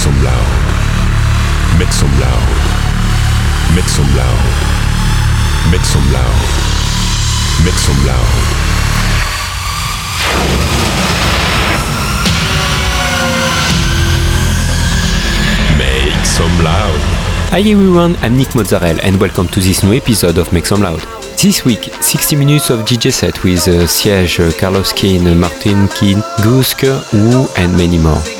Make some loud. Make some loud. Make some loud. Make some loud. Make some loud. Hi everyone, I'm Nick Mozzarella and welcome to this new episode of Make Some Loud. This week, 60 minutes of DJ set with uh, Siege, uh, Carlos Kin, Martin Kin, Gusk, Wu and many more.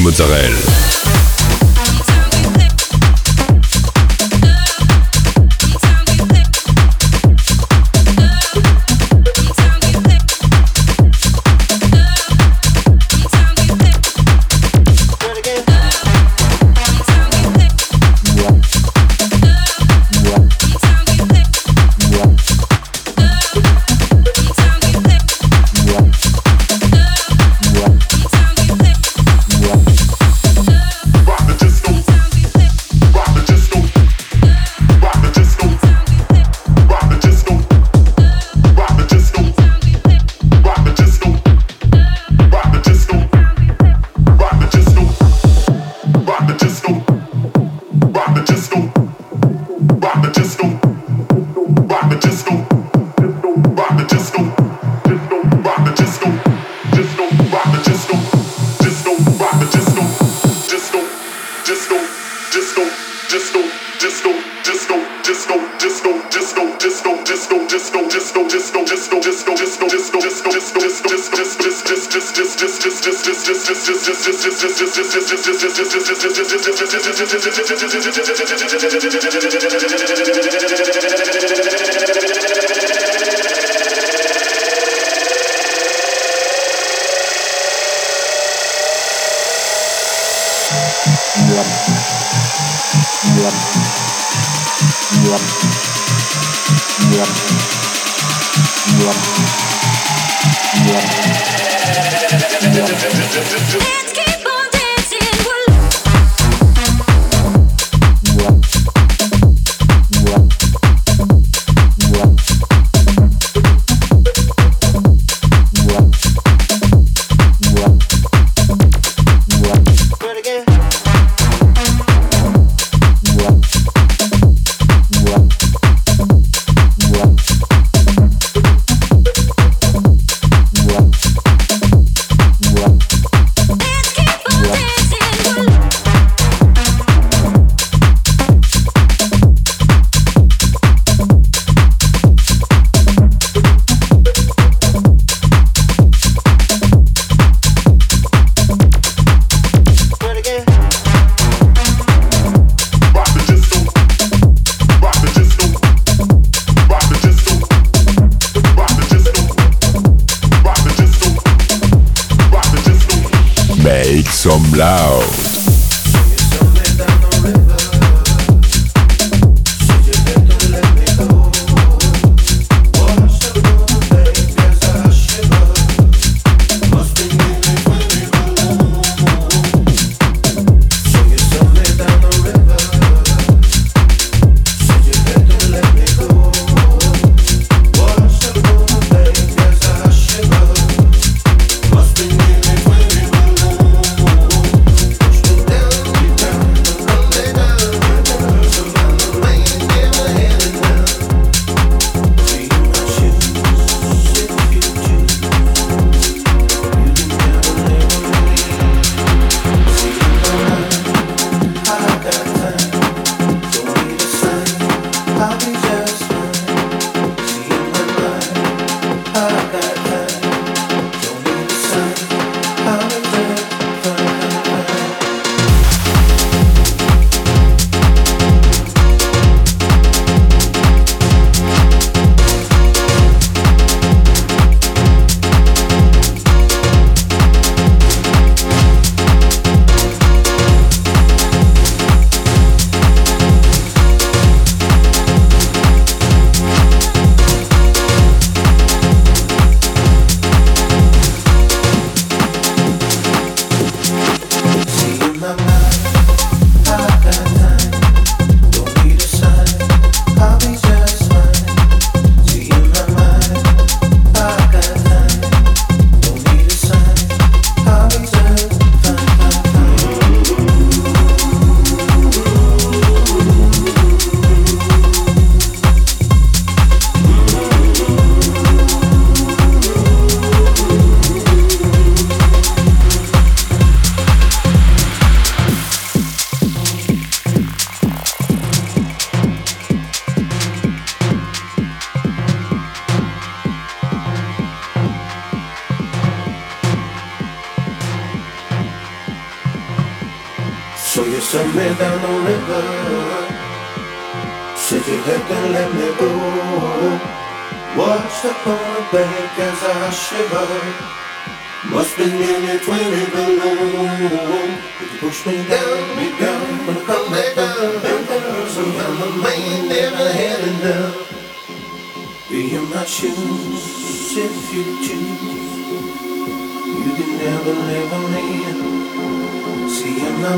Mozzarella.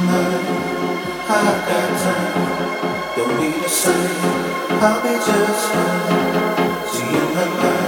I've got time. Don't be the same. I'll be just fine. See you in my mind.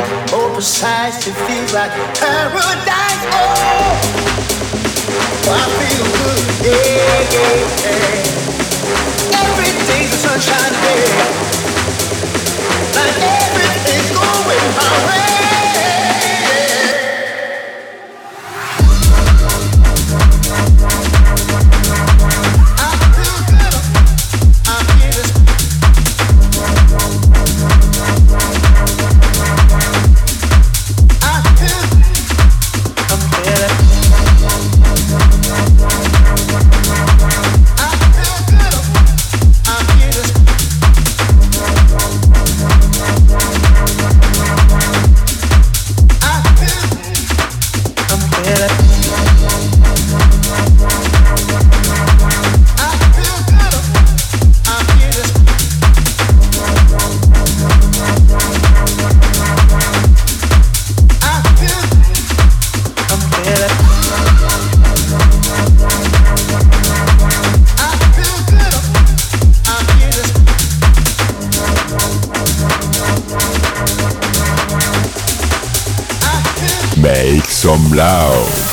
right, oh precise, it feels like paradise. Oh, I feel good, yeah, yeah, yeah. Every day's a sunshine day, like everything's going my way. From loud.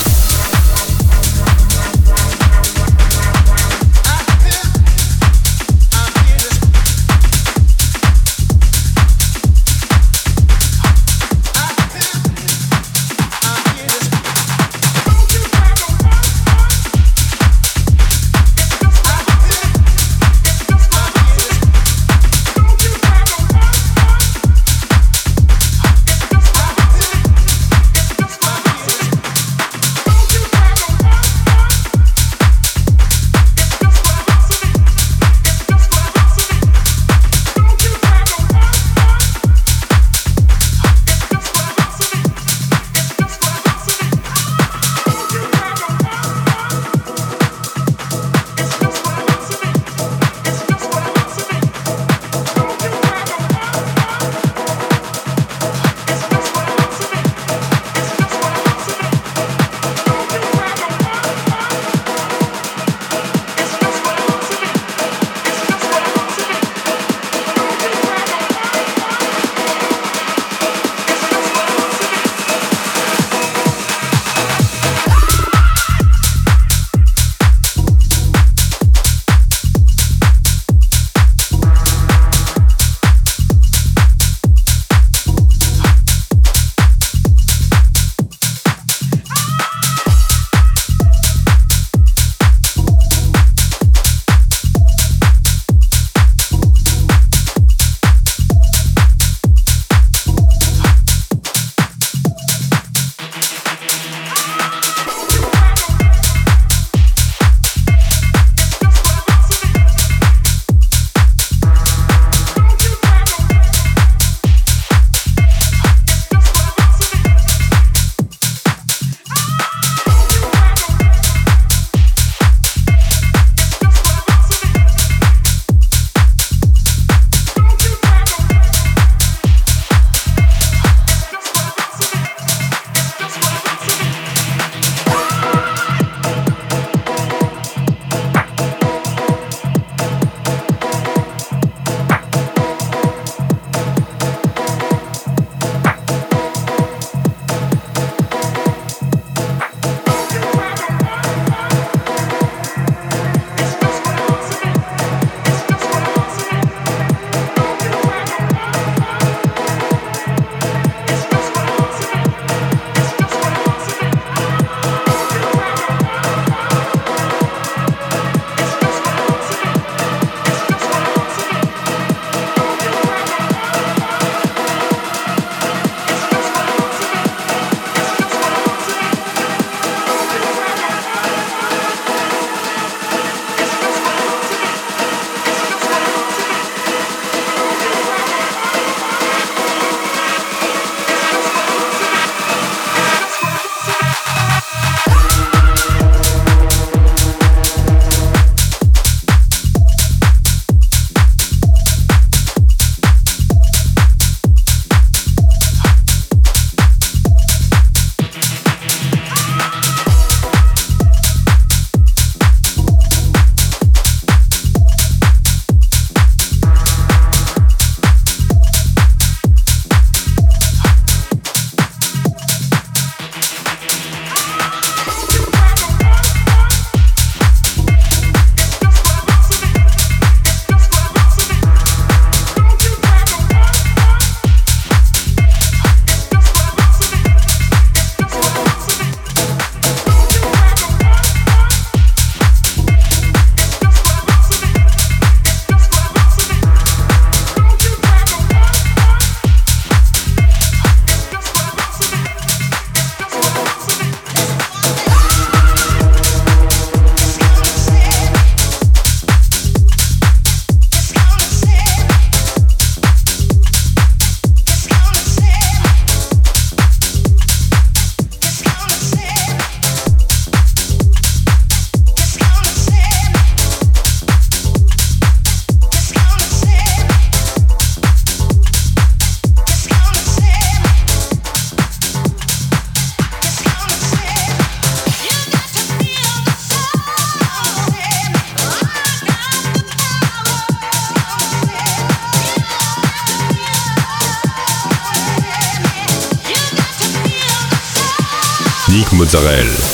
Mozzarella.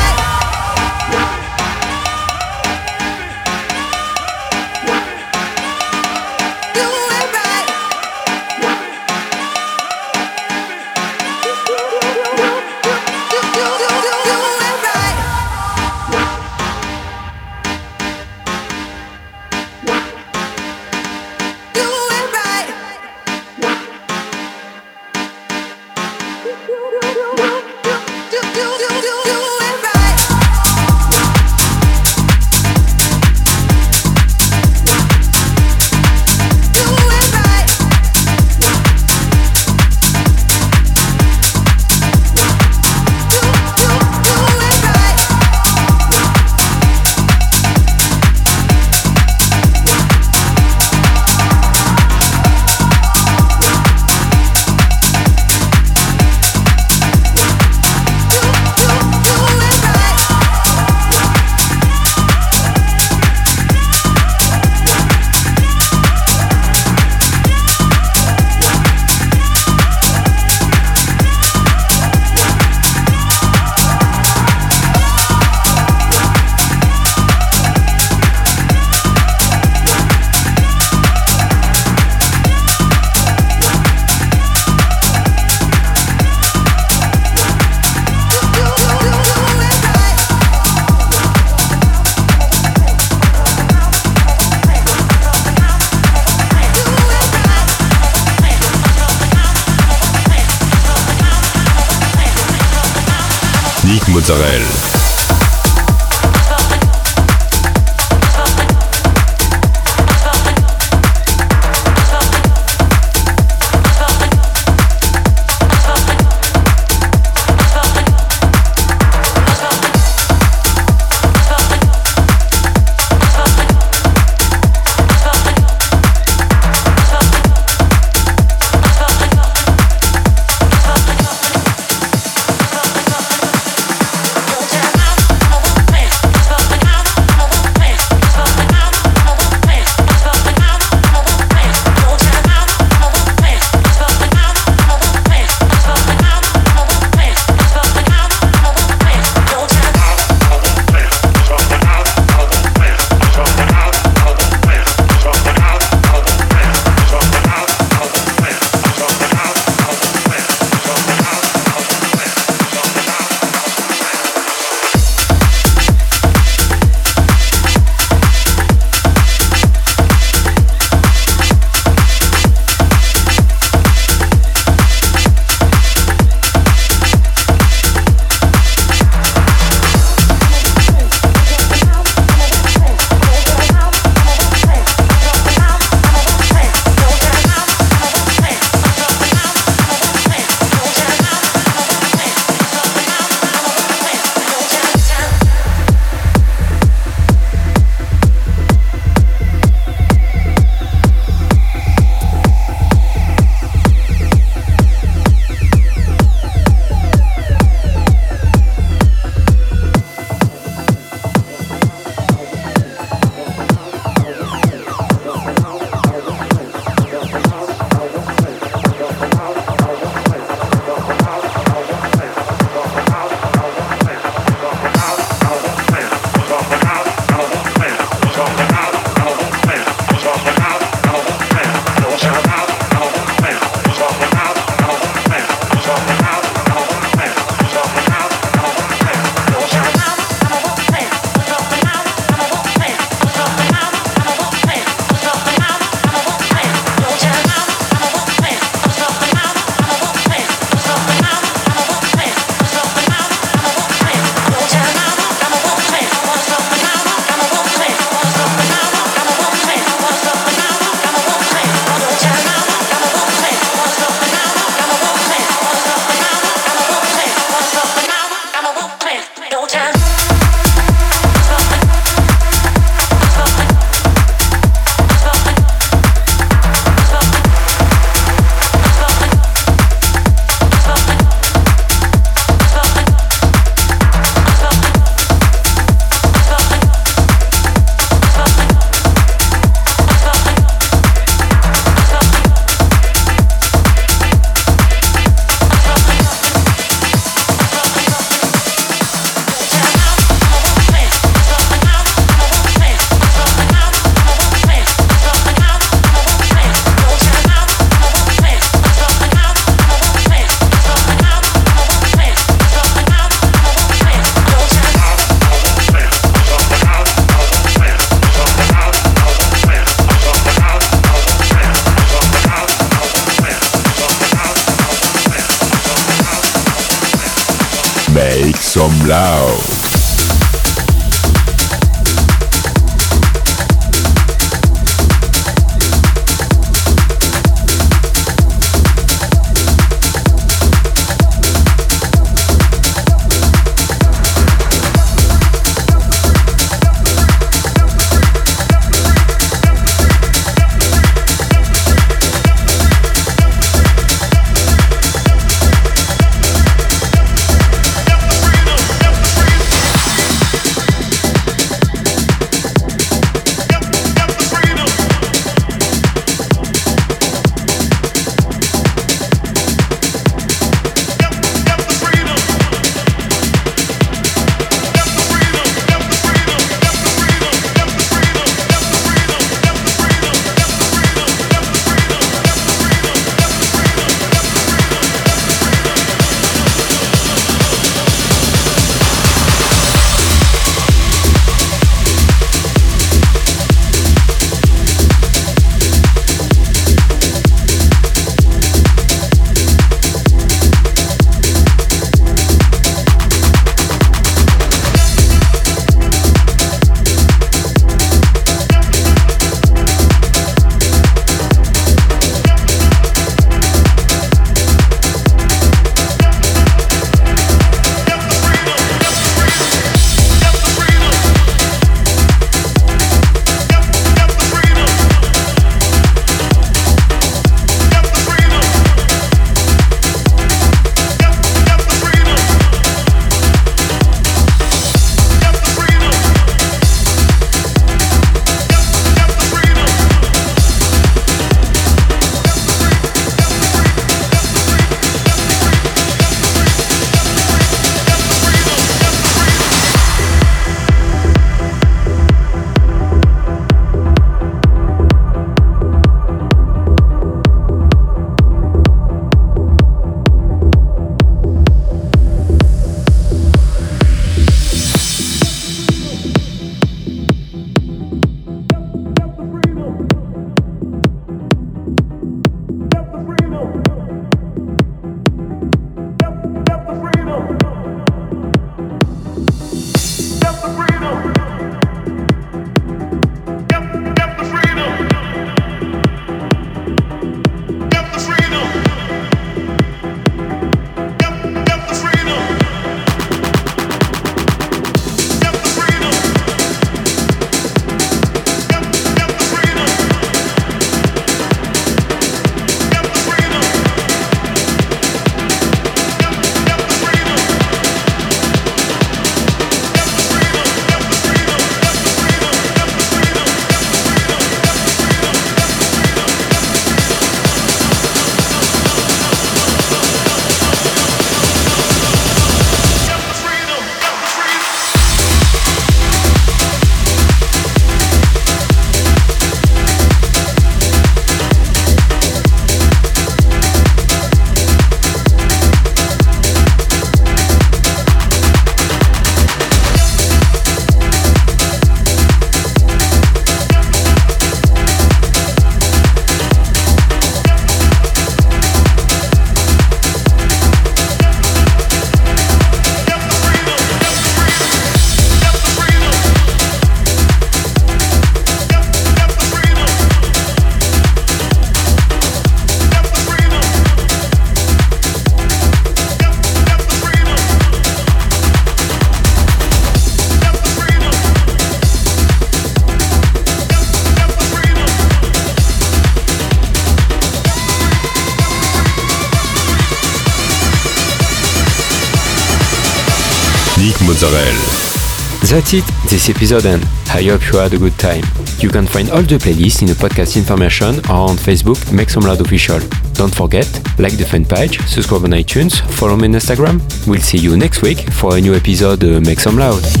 That's it, this episode and I hope you had a good time. You can find all the playlists in the podcast information or on Facebook, Make Some Loud Official. Don't forget, like the fan page, subscribe on iTunes, follow me on Instagram. We'll see you next week for a new episode Make Some Loud.